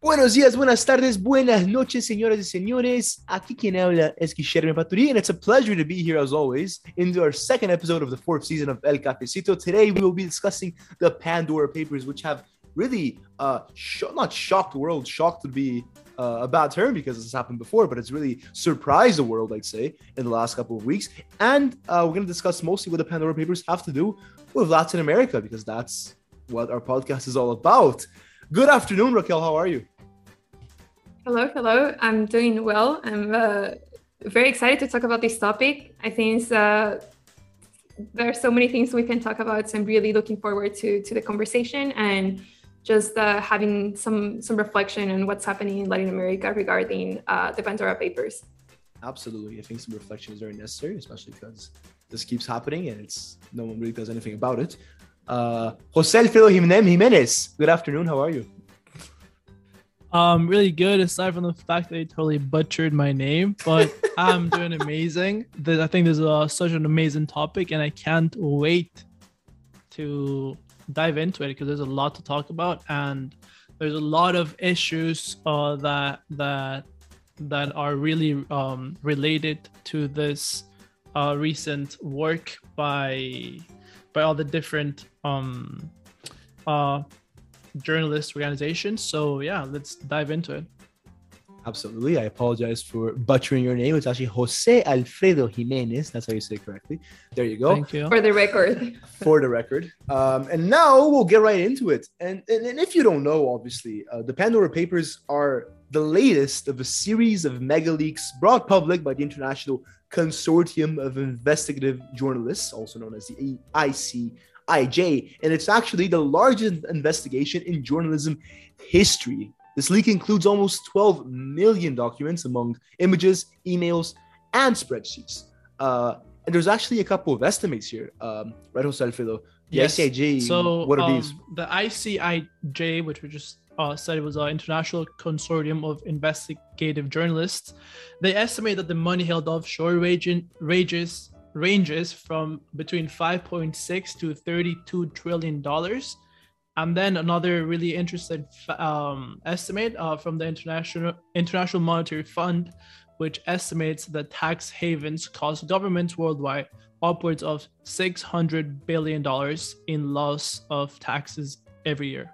Buenos días, buenas tardes, buenas noches, señoras y señores. Aquí quien habla es Guillermo Paturi, and it's a pleasure to be here as always in our second episode of the fourth season of El Cafecito. Today we will be discussing the Pandora Papers, which have really uh sh- not shocked the world, shocked to be uh, a bad term because this has happened before, but it's really surprised the world, I'd say, in the last couple of weeks. And uh, we're going to discuss mostly what the Pandora Papers have to do with Latin America because that's what our podcast is all about. Good afternoon, Raquel. How are you? Hello, hello. I'm doing well. I'm uh, very excited to talk about this topic. I think uh, there are so many things we can talk about. So I'm really looking forward to to the conversation and just uh, having some some reflection on what's happening in Latin America regarding uh, the Pandora Papers. Absolutely, I think some reflection is very necessary, especially because this keeps happening and it's no one really does anything about it. Uh, Jose Alfredo Jimenez, good afternoon. How are you? Um, really good. Aside from the fact that I totally butchered my name, but I'm doing amazing. I think this is uh, such an amazing topic, and I can't wait to dive into it because there's a lot to talk about, and there's a lot of issues uh, that that that are really um, related to this uh, recent work by by all the different um, uh, journalist organizations. So yeah, let's dive into it. Absolutely. I apologize for butchering your name. It's actually Jose Alfredo Jimenez. That's how you say it correctly. There you go. Thank you. For the record. For the record. Um, and now we'll get right into it. And, and, and if you don't know, obviously, uh, the Pandora Papers are the latest of a series of mega leaks brought public by the International Consortium of Investigative Journalists, also known as the ICIJ, and it's actually the largest investigation in journalism history. This leak includes almost 12 million documents among images, emails, and spreadsheets. Uh, and there's actually a couple of estimates here, um, right, Jose Alfredo? The Yes. ICIJ, So what are um, these? The ICIJ, which we just uh, said it was an international consortium of investigative journalists, they estimate that the money held offshore ranges ranges from between 5.6 to 32 trillion dollars. And then another really interesting um, estimate uh, from the international International Monetary Fund, which estimates that tax havens cost governments worldwide upwards of 600 billion dollars in loss of taxes every year.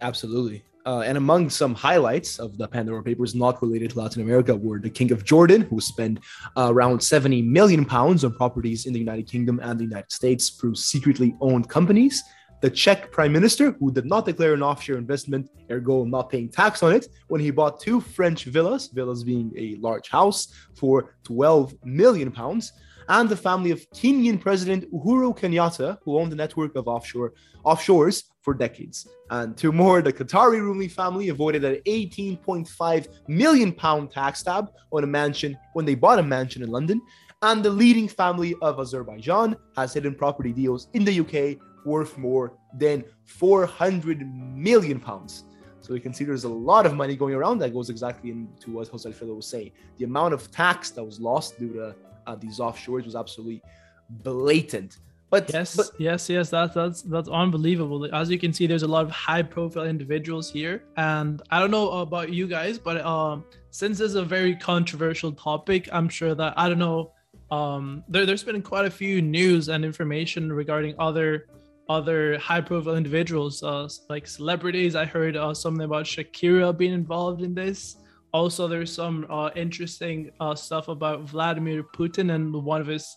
Absolutely. Uh, and among some highlights of the Pandora Papers not related to Latin America were the King of Jordan, who spent uh, around 70 million pounds on properties in the United Kingdom and the United States through secretly owned companies. The Czech Prime Minister, who did not declare an offshore investment, ergo not paying tax on it, when he bought two French villas, villas being a large house, for 12 million pounds. And the family of Kenyan President Uhuru Kenyatta, who owned a network of offshore offshores for decades. And two more, the Qatari ruling family avoided an 18.5 million pound tax tab on a mansion when they bought a mansion in London. And the leading family of Azerbaijan has hidden property deals in the UK worth more than 400 million pounds. So you can see there's a lot of money going around that goes exactly into what Jose Alfredo was saying. The amount of tax that was lost due to uh, these offshores was absolutely blatant. But Yes, but yes, yes. That's that's that's unbelievable. As you can see, there's a lot of high-profile individuals here, and I don't know about you guys, but um, since this is a very controversial topic, I'm sure that I don't know. Um, there, there's been quite a few news and information regarding other other high-profile individuals, uh, like celebrities. I heard uh, something about Shakira being involved in this. Also, there's some uh, interesting uh, stuff about Vladimir Putin and one of his,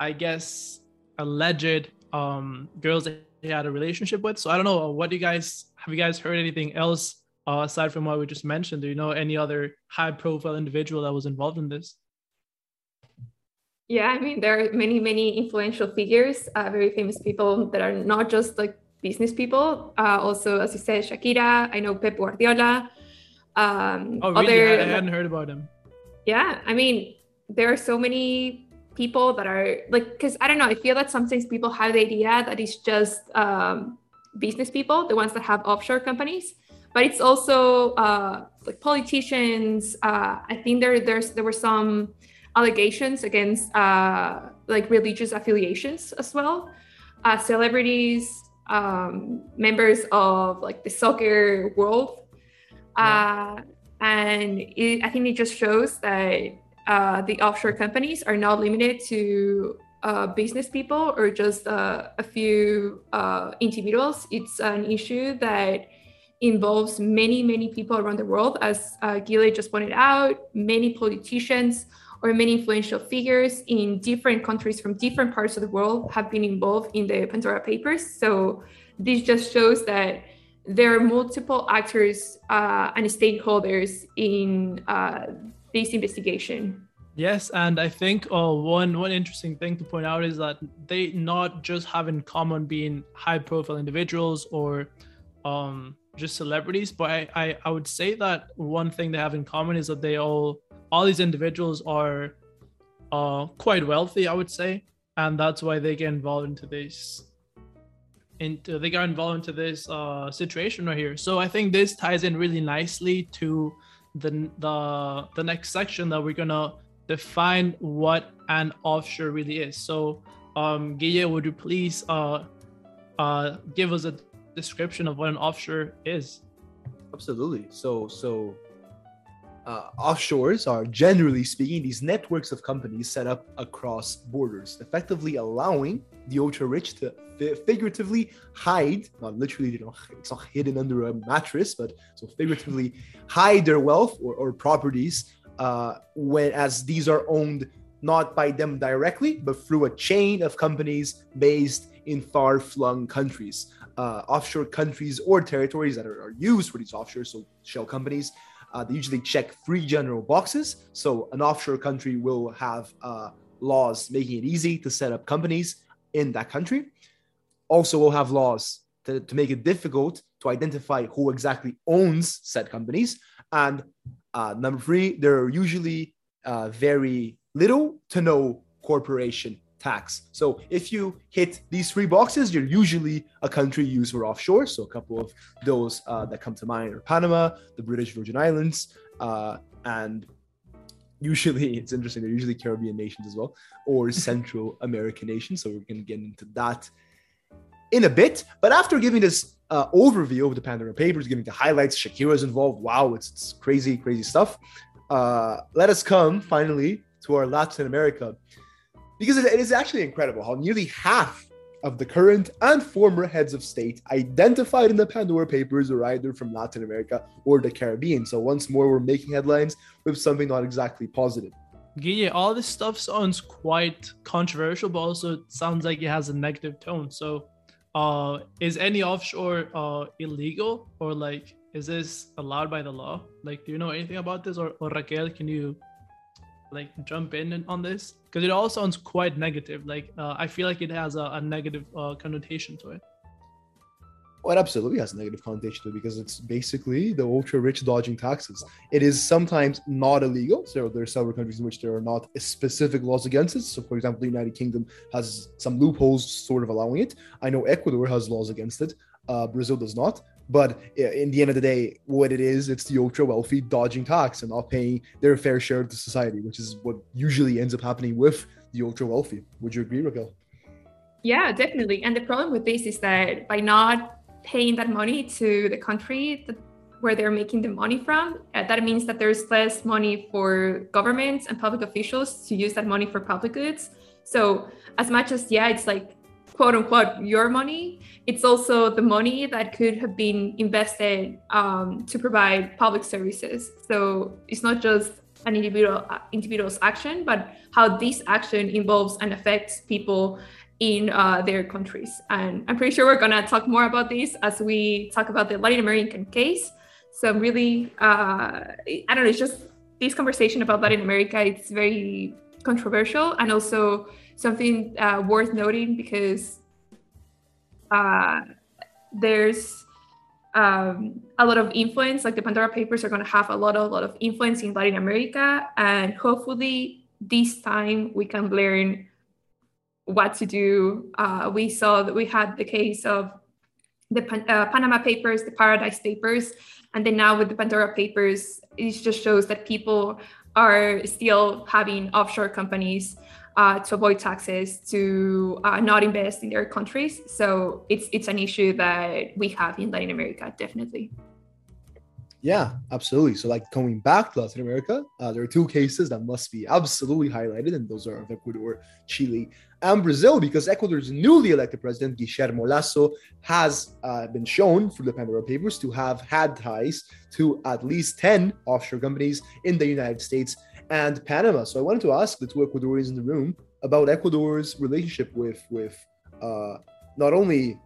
I guess, alleged um, girls that he had a relationship with. So I don't know. What do you guys have? You guys heard anything else uh, aside from what we just mentioned? Do you know any other high-profile individual that was involved in this? Yeah, I mean, there are many, many influential figures, uh, very famous people that are not just like business people. Uh, also, as you said, Shakira, I know Pep Guardiola. Um, Oh, really? other- I, I hadn't heard about him. yeah, I mean, there are so many people that are like, because I don't know, I feel that sometimes people have the idea that it's just um, business people, the ones that have offshore companies, but it's also uh, like politicians. Uh, I think there there's there were some allegations against uh, like religious affiliations as well, uh, celebrities, um, members of like the soccer world. Yeah. Uh, and it, I think it just shows that uh, the offshore companies are not limited to uh, business people or just uh, a few uh, individuals. It's an issue that involves many, many people around the world. As uh, just pointed out, many politicians or many influential figures in different countries from different parts of the world have been involved in the Pandora Papers. So this just shows that there are multiple actors uh, and stakeholders in uh, this investigation. Yes, and I think uh, one one interesting thing to point out is that they not just have in common being high profile individuals or um, just celebrities, but I, I, I would say that one thing they have in common is that they all all these individuals are uh, quite wealthy, I would say, and that's why they get involved into this into they got involved into this uh, situation right here. So I think this ties in really nicely to the the the next section that we're gonna define what an offshore really is. So, um, Guille, would you please uh, uh, give us a description of what an offshore is? Absolutely. So, so uh, offshores are generally speaking these networks of companies set up across borders, effectively allowing the ultra rich to figuratively hide, not literally, you know, it's not hidden under a mattress, but so figuratively hide their wealth or, or properties uh, when as these are owned not by them directly, but through a chain of companies based in far-flung countries, uh, offshore countries or territories that are, are, used for these offshore so shell companies. Uh, they usually check three general boxes. So an offshore country will have uh, laws making it easy to set up companies in that country. Also, will have laws to, to make it difficult to identify who exactly owns said companies. And uh, number three, there are usually uh, very little to no corporation tax. So if you hit these three boxes, you're usually a country used for offshore. So a couple of those uh, that come to mind are Panama, the British Virgin Islands, uh, and usually it's interesting. They're usually Caribbean nations as well, or Central American nations. So we're going to get into that in a bit. But after giving this uh, overview of the Pandora Papers, giving the highlights. Shakira's involved. Wow, it's, it's crazy, crazy stuff. Uh, let us come finally to our Latin America because it, it is actually incredible how nearly half of the current and former heads of state identified in the Pandora Papers are either from Latin America or the Caribbean. So once more, we're making headlines with something not exactly positive. Yeah, all this stuff sounds quite controversial, but also sounds like it has a negative tone. So uh is any offshore uh illegal or like is this allowed by the law like do you know anything about this or, or raquel can you like jump in on this because it all sounds quite negative like uh, i feel like it has a, a negative uh, connotation to it well, it absolutely has a negative connotation to it because it's basically the ultra rich dodging taxes. It is sometimes not illegal. So there are several countries in which there are not specific laws against it. So, for example, the United Kingdom has some loopholes sort of allowing it. I know Ecuador has laws against it. Uh, Brazil does not. But in the end of the day, what it is, it's the ultra wealthy dodging tax and not paying their fair share to society, which is what usually ends up happening with the ultra wealthy. Would you agree, Raquel? Yeah, definitely. And the problem with this is that by not paying that money to the country where they're making the money from. Uh, that means that there's less money for governments and public officials to use that money for public goods. So, as much as, yeah, it's like quote unquote your money, it's also the money that could have been invested um, to provide public services. So, it's not just an individual uh, individual's action, but how this action involves and affects people in uh, their countries. And I'm pretty sure we're going to talk more about this as we talk about the Latin American case. So I'm really, uh, I don't know, it's just this conversation about Latin America, it's very controversial and also something uh, worth noting because uh, there's um, a lot of influence, like the Pandora Papers are going to have a lot, of, a lot of influence in Latin America. And hopefully this time we can learn what to do. Uh, we saw that we had the case of the uh, Panama Papers, the Paradise Papers, and then now with the Pandora Papers, it just shows that people are still having offshore companies uh, to avoid taxes, to uh, not invest in their countries. So it's it's an issue that we have in Latin America, definitely. Yeah, absolutely. So, like coming back to Latin America, uh, there are two cases that must be absolutely highlighted, and those are Ecuador, Chile, and Brazil, because Ecuador's newly elected president, Guillermo Lasso, has uh, been shown through the Pandora Papers to have had ties to at least 10 offshore companies in the United States and Panama. So, I wanted to ask the two Ecuadorians in the room about Ecuador's relationship with, with uh, not only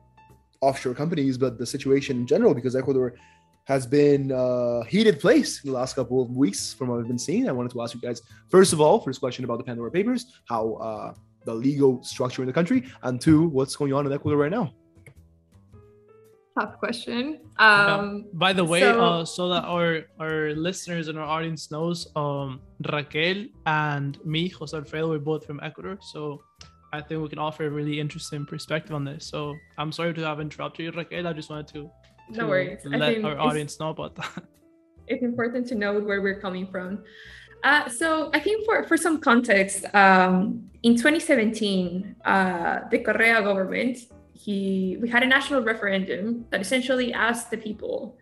offshore companies, but the situation in general, because Ecuador has been a heated place in the last couple of weeks from what I've been seeing. I wanted to ask you guys, first of all, first question about the Pandora Papers, how uh, the legal structure in the country, and two, what's going on in Ecuador right now? Tough question. Um, By the way, so, uh, so that our our listeners and our audience knows, um, Raquel and me, Jose Alfredo, we're both from Ecuador, so I think we can offer a really interesting perspective on this. So I'm sorry to have interrupted you, Raquel. I just wanted to no worries. let our audience know about that. It's important to know where we're coming from. Uh, so I think for, for some context, um, in 2017, uh, the Correa government, he we had a national referendum that essentially asked the people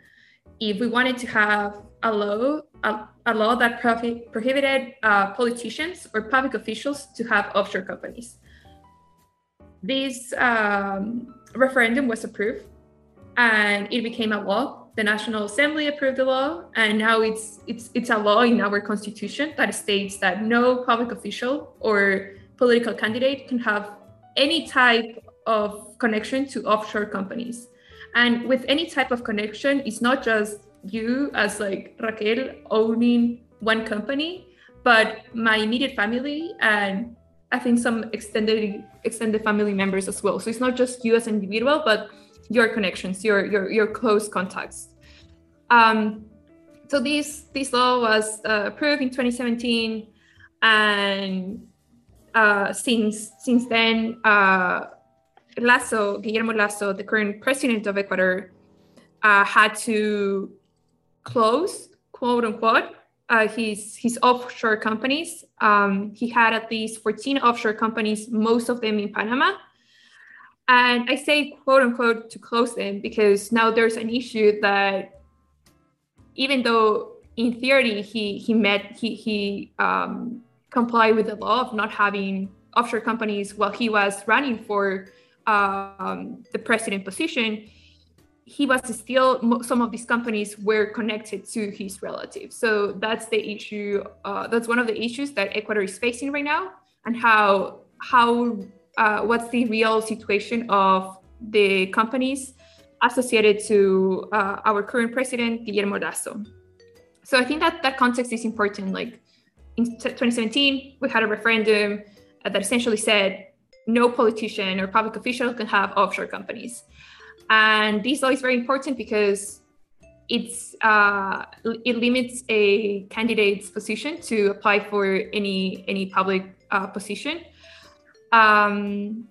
if we wanted to have a law a, a law that prohi- prohibited uh, politicians or public officials to have offshore companies. This um, referendum was approved and it became a law. The National Assembly approved the law, and now it's it's it's a law in our constitution that states that no public official or political candidate can have any type of connection to offshore companies. And with any type of connection, it's not just you as like Raquel owning one company, but my immediate family and I think some extended extended family members as well. So it's not just you as an individual, but your connections, your your your close contacts. Um, so this this law was uh, approved in 2017, and uh, since since then, uh, Lasso, Guillermo Lasso, the current president of Ecuador, uh, had to close, quote unquote, uh, his his offshore companies. Um, he had at least 14 offshore companies, most of them in Panama and I say quote unquote to close them because now there's an issue that even though in theory he he met he he um, complied with the law of not having offshore companies while he was running for um, the president position, he was still some of these companies were connected to his relatives. So that's the issue. Uh, that's one of the issues that Ecuador is facing right now, and how how uh, what's the real situation of the companies associated to uh, our current president, Guillermo Lasso. So I think that that context is important. Like in 2017, we had a referendum that essentially said no politician or public official can have offshore companies. And this law is very important because it's uh, it limits a candidate's position to apply for any any public uh, position um,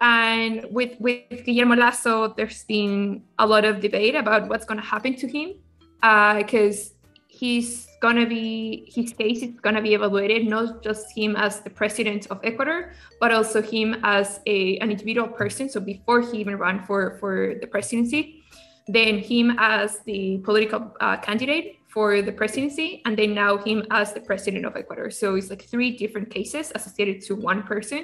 and with with Guillermo Lasso, there's been a lot of debate about what's going to happen to him because uh, he's going to be his case is going to be evaluated not just him as the president of Ecuador, but also him as a an individual person. So before he even ran for for the presidency, then him as the political uh, candidate for the presidency, and then now him as the president of Ecuador. So it's like three different cases associated to one person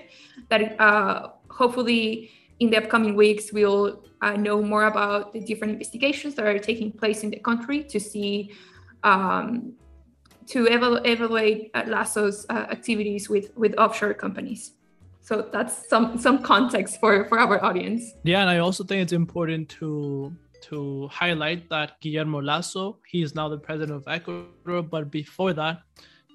that uh, hopefully in the upcoming weeks we'll uh, know more about the different investigations that are taking place in the country to see um, to evalu- evaluate uh, Lasso's uh, activities with with offshore companies. So that's some some context for for our audience. Yeah, and I also think it's important to to highlight that Guillermo Lasso, he is now the president of Ecuador, but before that,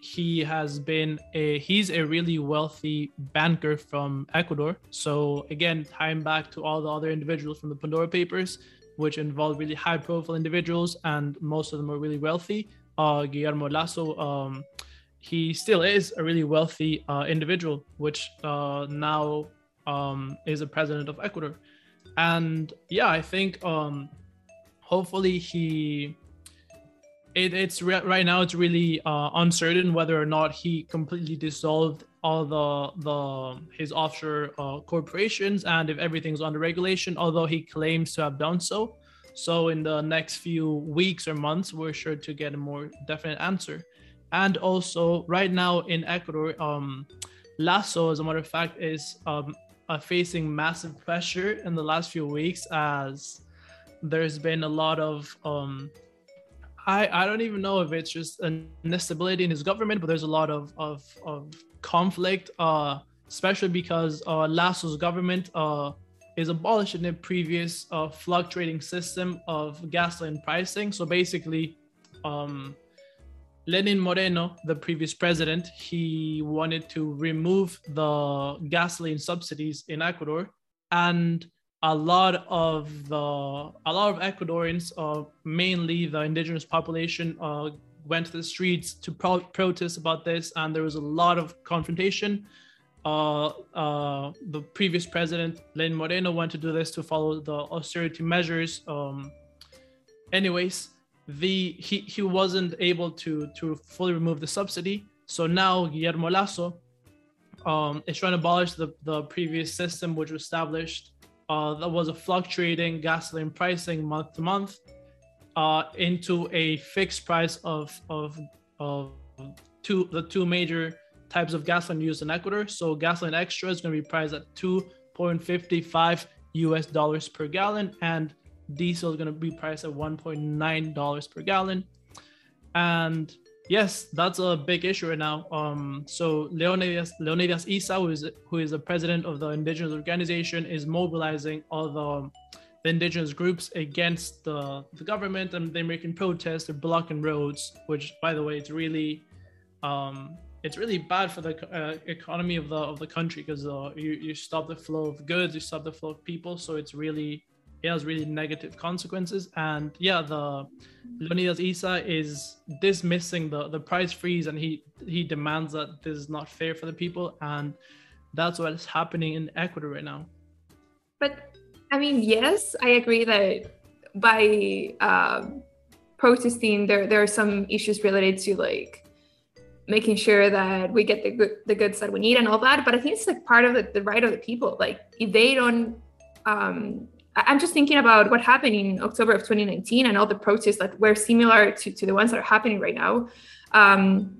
he has been a he's a really wealthy banker from Ecuador. So again, tying back to all the other individuals from the Pandora Papers, which involve really high profile individuals, and most of them are really wealthy. Uh, Guillermo Lasso, um, he still is a really wealthy uh, individual, which uh, now um, is a president of Ecuador and yeah i think um hopefully he it, it's re- right now it's really uh, uncertain whether or not he completely dissolved all the the his offshore uh, corporations and if everything's under regulation. Although he claims to have done so, so in the next few weeks or months, we're sure to get a more definite answer. And also, right now in Ecuador, um, Lasso, as a matter of fact, is um, uh, facing massive pressure in the last few weeks as there's been a lot of um, I, I don't even know if it's just an instability in his government, but there's a lot of of, of conflict, uh, especially because uh, Lasso's government uh, is abolishing the previous uh, fluctuating system of gasoline pricing. So basically, um, Lenin Moreno, the previous president, he wanted to remove the gasoline subsidies in Ecuador, and a lot of the a lot of Ecuadorians, uh, mainly the indigenous population, uh, went to the streets to pro- protest about this, and there was a lot of confrontation. Uh, uh, the previous president, Lenin Moreno, wanted to do this to follow the austerity measures. Um, anyways, the he, he wasn't able to to fully remove the subsidy. So now Guillermo Lasso um, is trying to abolish the, the previous system, which was established uh, that was a fluctuating gasoline pricing month to month uh, into a fixed price of of of two the two major types of gasoline used in Ecuador. So gasoline extra is going to be priced at 2.55 US dollars per gallon, and diesel is going to be priced at 1.9 dollars per gallon. And yes, that's a big issue right now. Um, so Leonidas, Leonidas Iza, who is who is the president of the indigenous organization, is mobilizing all the, the indigenous groups against the, the government, and they're making protests. They're blocking roads, which, by the way, it's really um, it's really bad for the uh, economy of the of the country because uh, you you stop the flow of goods, you stop the flow of people. So it's really it has really negative consequences. And yeah, the Leonidas Iza is dismissing the the price freeze, and he he demands that this is not fair for the people, and that's what is happening in Ecuador right now. But I mean, yes, I agree that by uh, protesting, there there are some issues related to like making sure that we get the good the goods that we need and all that. But I think it's like part of the, the right of the people. Like if they don't um, I'm just thinking about what happened in October of 2019 and all the protests that were similar to, to the ones that are happening right now. Um,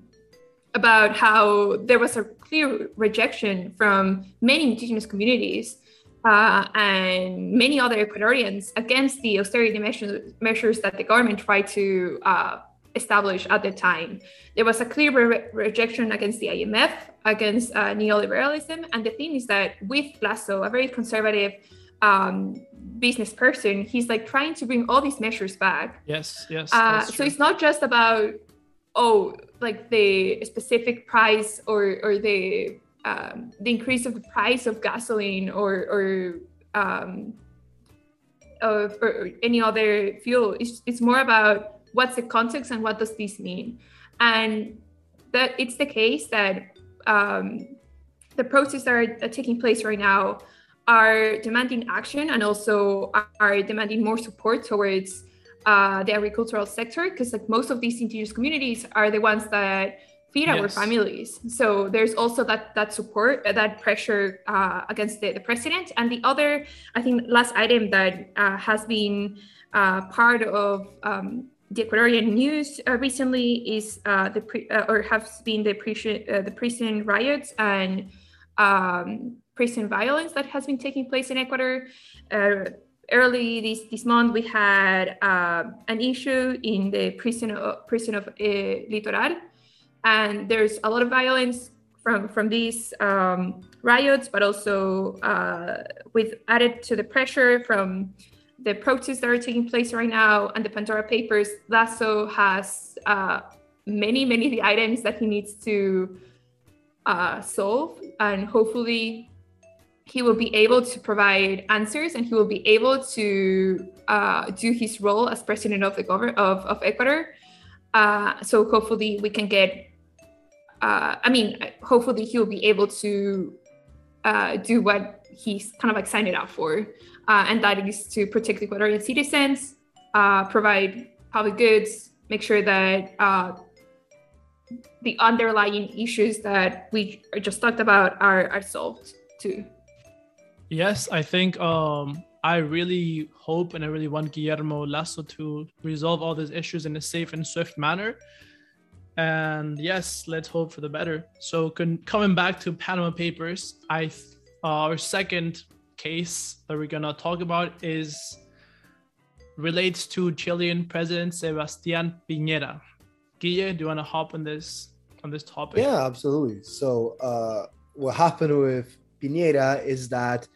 about how there was a clear rejection from many indigenous communities uh, and many other Ecuadorians against the austerity measures, measures that the government tried to uh, establish at the time. There was a clear re- rejection against the IMF, against uh, neoliberalism. And the thing is that with Lasso, a very conservative um, business person, he's like trying to bring all these measures back. Yes, yes. Uh, so it's not just about oh, like the specific price or or the um, the increase of the price of gasoline or or um, of, or any other fuel. It's it's more about what's the context and what does this mean, and that it's the case that um, the protests that are, taking place right now are demanding action and also are demanding more support towards uh, the agricultural sector because like most of these indigenous communities are the ones that feed yes. our families so there's also that that support uh, that pressure uh, against the, the, president and the other i think last item that uh, has been uh, part of um, the Ecuadorian news uh, recently is the pre- or has been the prison the prison riots and um, prison violence that has been taking place in Ecuador. Uh, early this, this month, we had uh, an issue in the prison of, prison of uh, Litoral, and there's a lot of violence from from these um, riots, but also uh, with added to the pressure from the protests that are taking place right now and the Pandora Papers. Lasso has uh, many many the items that he needs to uh, solve, and hopefully he will be able to provide answers and he will be able to uh, do his role as president of the government of, of Ecuador. Uh, so hopefully we can get, uh, I mean, hopefully he will be able to uh, do what he's kind of like signed it up for. Uh, and that is to protect Ecuadorian citizens, uh, provide public goods, make sure that the underlying issues that we just talked about are, are solved too. Yes, I think um, I really hope and I really want Guillermo Lasso to resolve all these issues in a safe and swift manner. And yes, let's hope for the better. So, con- coming back to Panama Papers, I uh, our second case that we're gonna talk about is relates to Chilean President Sebastián Piñera. Guille, do you want to hop on this on this topic? Yeah, absolutely. So, uh, what happened with Piñera is that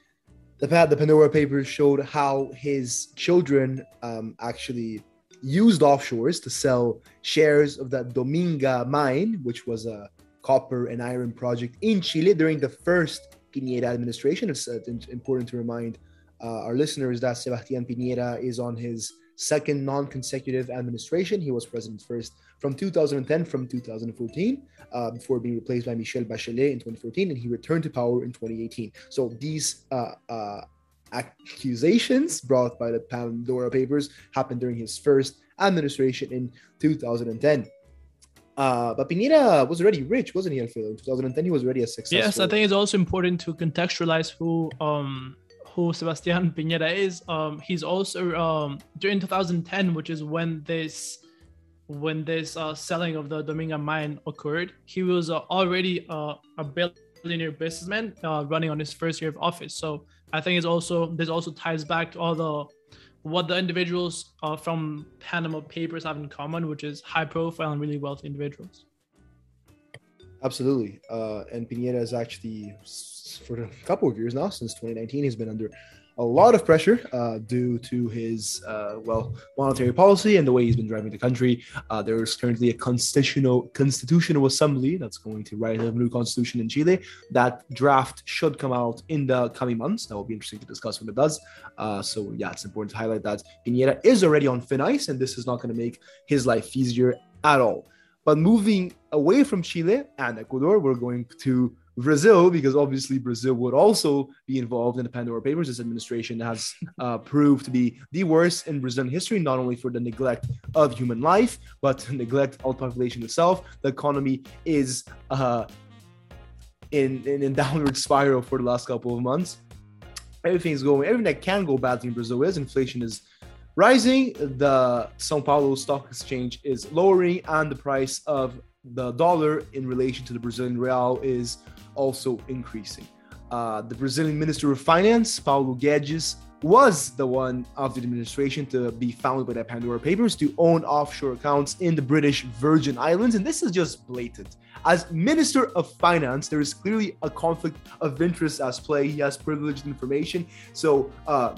the the Pandora Papers showed how his children um, actually used offshores to sell shares of that Dominga mine, which was a copper and iron project in Chile during the first Piñera administration. It's uh, important to remind uh, our listeners that Sebastián Piñera is on his second non-consecutive administration. He was president first from 2010 from 2014 uh, before being replaced by Michelle Bachelet in 2014, and he returned to power in 2018. So these uh, uh, accusations brought by the Pandora Papers happened during his first administration in 2010. Uh, but Piñera was already rich, wasn't he, Alfredo? In 2010, he was already a successful. Yes, I think it's also important to contextualize who um, who Sebastián Piñera is. Um, he's also um, during 2010, which is when this when this uh, selling of the Dominga mine occurred. He was uh, already uh, a billionaire businessman uh, running on his first year of office. So I think it's also this also ties back to all the what the individuals uh, from Panama Papers have in common, which is high profile and really wealthy individuals. Absolutely. Uh, and Piñera is actually, for a couple of years now, since 2019, he's been under a lot of pressure uh, due to his uh, well monetary policy and the way he's been driving the country. Uh, there is currently a constitutional constitutional assembly that's going to write a new constitution in Chile. That draft should come out in the coming months. That will be interesting to discuss when it does. Uh, so yeah, it's important to highlight that Piñera is already on thin ice, and this is not going to make his life easier at all. But moving away from Chile and Ecuador, we're going to Brazil, because obviously Brazil would also be involved in the Pandora Papers. This administration has uh, proved to be the worst in Brazilian history, not only for the neglect of human life, but neglect of the population itself. The economy is uh, in, in a downward spiral for the last couple of months. Everything's going, everything that can go badly in Brazil is inflation is rising. The Sao Paulo Stock Exchange is lowering, and the price of the dollar in relation to the Brazilian real is also increasing. Uh, the Brazilian Minister of Finance, Paulo Guedes, was the one of the administration to be found by the Pandora Papers to own offshore accounts in the British Virgin Islands. And this is just blatant. As Minister of Finance, there is clearly a conflict of interest as play. He has privileged information. So, uh,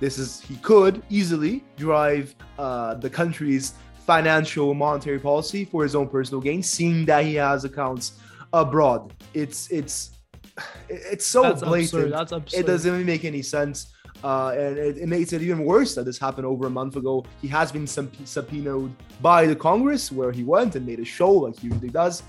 this is, he could easily drive uh, the country's financial monetary policy for his own personal gain, seeing that he has accounts abroad. It's it's it's so That's blatant. absurd. That's absurd. It doesn't even make any sense. Uh, and it, it makes it even worse that this happened over a month ago. He has been sub- subpoenaed by the Congress, where he went and made a show like he usually does.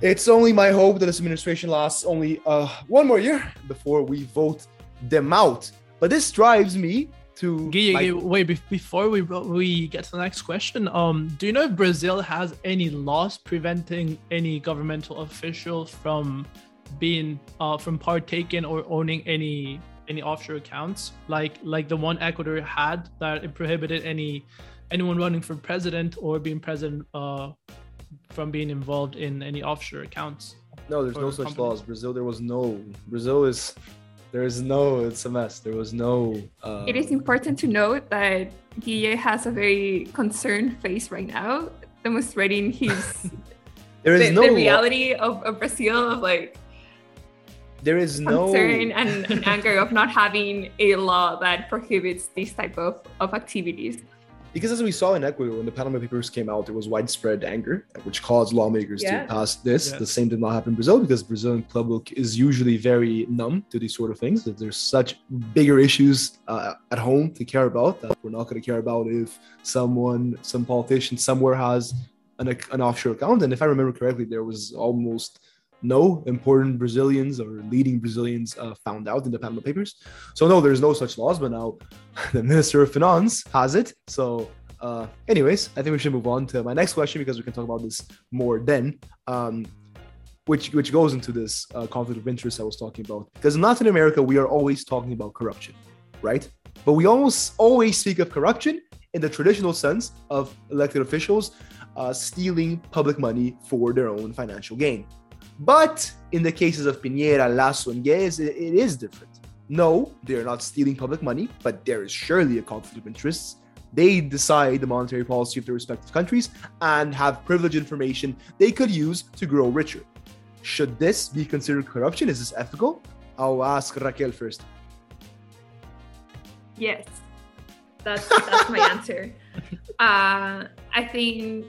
It's only my hope that this administration lasts only uh, one more year before we vote them out. But this drives me to Guille, my- Guille, wait be- before we we get to the next question. Um, do you know if Brazil has any laws preventing any governmental official from being uh from partaking or owning any any offshore accounts like like the one Ecuador had that it prohibited any anyone running for president or being president uh from being involved in any offshore accounts. No, there's no such companies. laws. Brazil, there was no. Brazil is. There is no. It's a mess. There was no. Uh, It is important to note that Guille has a very concerned face right now, demonstrating his There is the, no. the reality of, of Brazil of like There is no. concern and, and anger of not having a law that prohibits these type of, of activities. Because as we saw in Ecuador, when the Panama Papers came out, there was widespread anger, which caused lawmakers Yeah. to pass this. Yeah. The same did not happen in Brazil because Brazilian public is usually very numb to these sort of things. That there's such bigger issues uh, at home to care about that we're not going to care about if someone, some politician somewhere has an, an offshore account. And if I remember correctly, there was almost no important Brazilians or leading Brazilians uh, found out in the Panama Papers. So no, there's no such laws. But now the Minister of Finance has it. So Uh, anyways, I think we should move on to my next question because we can talk about this more then. Um, which which goes into this uh, conflict of interest I was talking about. Because in Latin America, we are always talking about corruption, right? But we almost always speak of corruption in the traditional sense of elected officials uh, stealing public money for their own financial gain. But in the cases of Piñera, Lasso, and Guedes, it, it is different. No, they're not stealing public money, but there is surely a conflict of interests. They decide the monetary policy of their respective countries and have privileged information they could use to grow richer. Should this be considered corruption? Is this ethical? I'll ask Raquel first. Yes, that's that's my answer. Uh, I think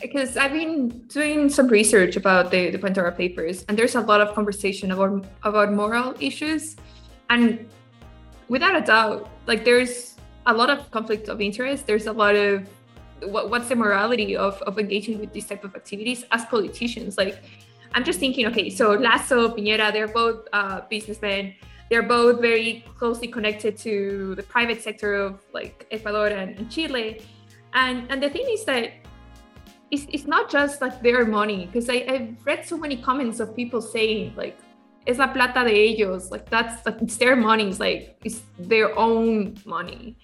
because I've been doing some research about the, the Pandora Papers, and there's a lot of conversation about about moral issues, and without a doubt, like there's a lot of conflict of interest. There's a lot of what, what's the morality of, of engaging with these type of activities as politicians? Like, I'm just thinking, okay, so Lasso, Piñera, they're both uh, businessmen. They're both very closely connected to the private sector of like Ecuador and, and Chile. And and the thing is that it's, it's not just like their money because I've read so many comments of people saying like es la plata de ellos. Like that's like it's their money it's like it's their own money.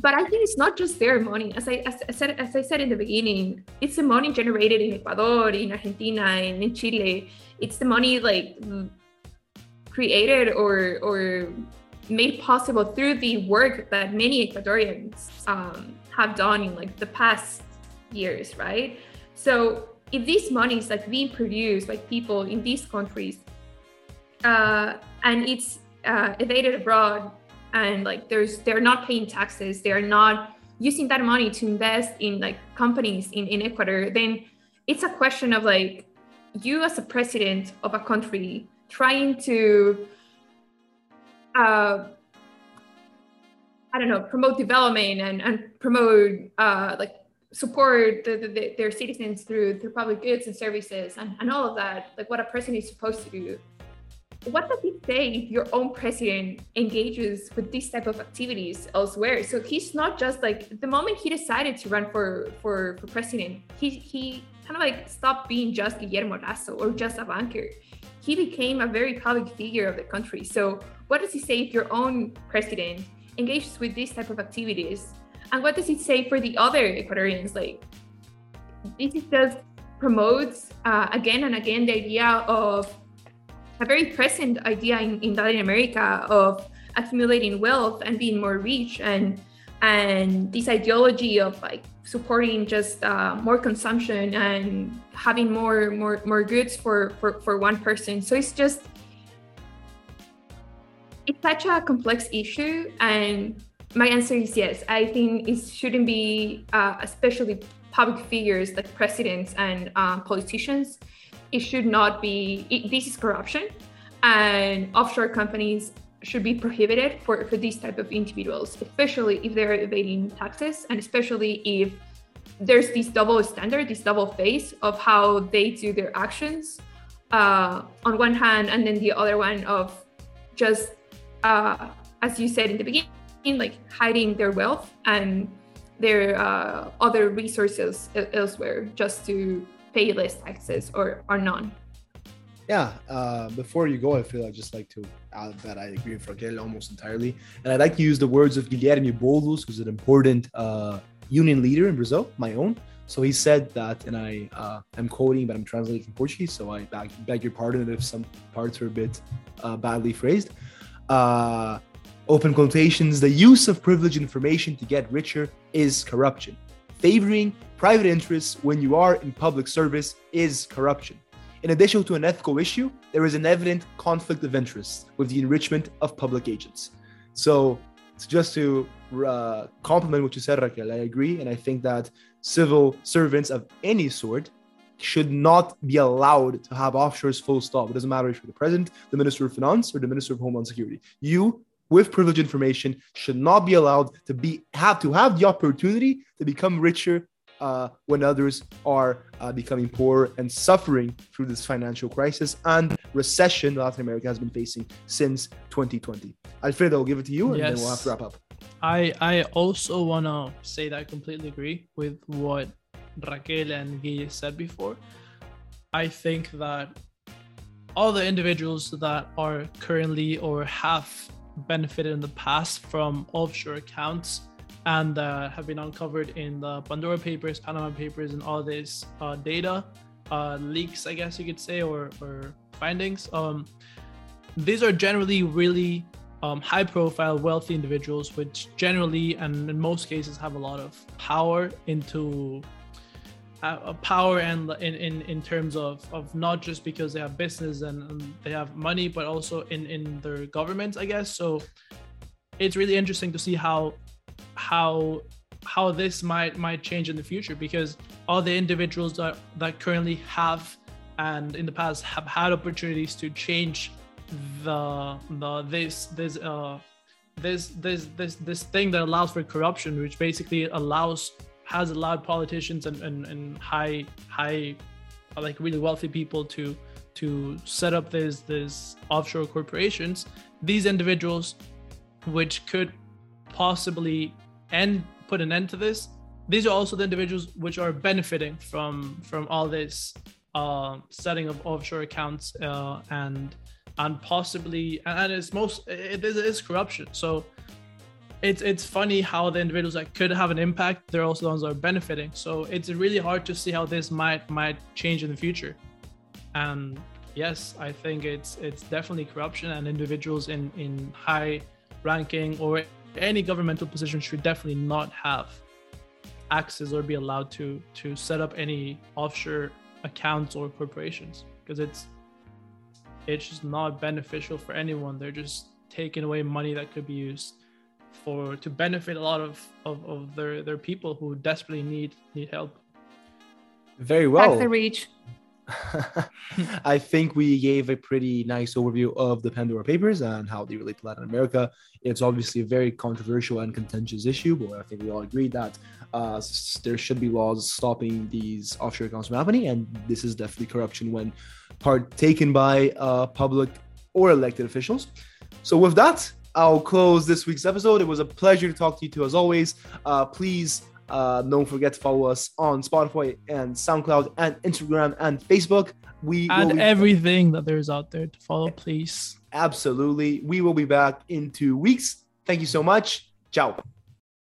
But I think it's not just their money. As I, as I said as I said in the beginning it's the money generated in Ecuador in Argentina and in Chile. It's the money like created or or made possible through the work that many Ecuadorians um, have done in like the past years, right? So if this money is like being produced by people in these countries, uh, and it's uh, evaded abroad, and like there's they're not paying taxes, they're not using that money to invest in like companies in, in Ecuador, then it's a question of like you as a president of a country trying to uh, I don't know, promote development and, and promote uh, like support the, the, their citizens through through public goods and services and, and all of that, like what a president is supposed to do. What does it say if your own president engages with these type of activities elsewhere? So he's not just like the moment he decided to run for for, for president, he he kind of like stopped being just Guillermo Lasso or just a banker. He became a very public figure of the country. So what does he say if your own president engages with these type of activities and what does it say for the other Ecuadorians? Like, this is just promotes uh, again and again the idea of a very present idea in, in Latin America of accumulating wealth and being more rich and and this ideology of like supporting just uh, more consumption and having more more more goods for, for for one person so it's just it's such a complex issue and my answer is yes. I think it shouldn't be, uh, especially public figures like presidents and um, politicians. It should not be. It, this is corruption, and offshore companies should be prohibited for, for these type of individuals, especially if they're evading taxes, and especially if there's this double standard, this double face of how they do their actions uh, on one hand, and then the other one of just, uh, as you said in the beginning like hiding their wealth and their uh, other resources elsewhere just to pay less taxes or, or none. Yeah, uh, before you go, I feel I'd just like to add that I agree with Raquel almost entirely. And I'd like to use the words of Guilherme Boulos, who's an important uh, union leader in Brazil, my own. So he said that, and I uh, am quoting, but I'm translating from Portuguese, so I beg, beg your pardon if some parts are a bit uh, badly phrased. Open quotations, the use of privileged information to get richer is corruption. Favoring private interests when you are in public service is corruption. In addition to an ethical issue, there is an evident conflict of interest with the enrichment of public agents. So, just to uh, complement what you said, Raquel, I agree. And I think that civil servants of any sort should not be allowed to have offshores full stop. It doesn't matter if you're the president, the minister of finance, or the minister of homeland security. You with privileged information should not be allowed to be have to have the opportunity to become richer uh, when others are uh, becoming poor and suffering through this financial crisis and recession Latin America has been facing since 2020. Alfredo, I'll give it to you and yes. then we'll have to wrap up. I I also wanna say that I completely agree with what Raquel and Guille said before. I think that all the individuals that are currently or have benefited in the past from offshore accounts and uh, have been uncovered in the Pandora Papers, Panama Papers, and all this uh, data uh, leaks, I guess you could say, or, or findings. Um, these are generally really um, high profile, wealthy individuals, which generally and in most cases have a lot of power into power and in, in, in terms of, of not just because they have business and, and they have money, but also in, in their governments, I guess. So it's really interesting to see how how how this might might change in the future because all the individuals that that currently have and in the past have had opportunities to change the the this this uh this this this this thing that allows for corruption which basically allows has allowed politicians and, and, and high high like really wealthy people to to set up this this offshore corporations these individuals which could possibly end put an end to this these are also the individuals which are benefiting from from all this uh, setting of offshore accounts uh, and and possibly and it's most it is corruption. So it's it's funny how the individuals that could have an impact they're also the ones that are benefiting. So it's really hard to see how this might might change in the future. And yes i think it's it's definitely corruption and individuals in in high ranking or any governmental position should definitely not have access or be allowed to to set up any offshore accounts or corporations because it's it's just not beneficial for anyone. They're just taking away money that could be used for to benefit a lot of of, of their their people who desperately need need help very well Back the reach I think we gave a pretty nice overview of the Pandora Papers and how they relate to Latin America. It's obviously a very controversial and contentious issue, but I think we all agree that uh, there should be laws stopping these offshore accounts from happening. And this is definitely corruption when partaken by uh, public or elected officials. So, with that, I'll close this week's episode. It was a pleasure to talk to you two as always. Uh, please uh, don't forget to follow us on Spotify and SoundCloud and Instagram and Facebook. We and everything that there's out there to follow, please. Absolutely. We will be back in two weeks. Thank you so much. Ciao.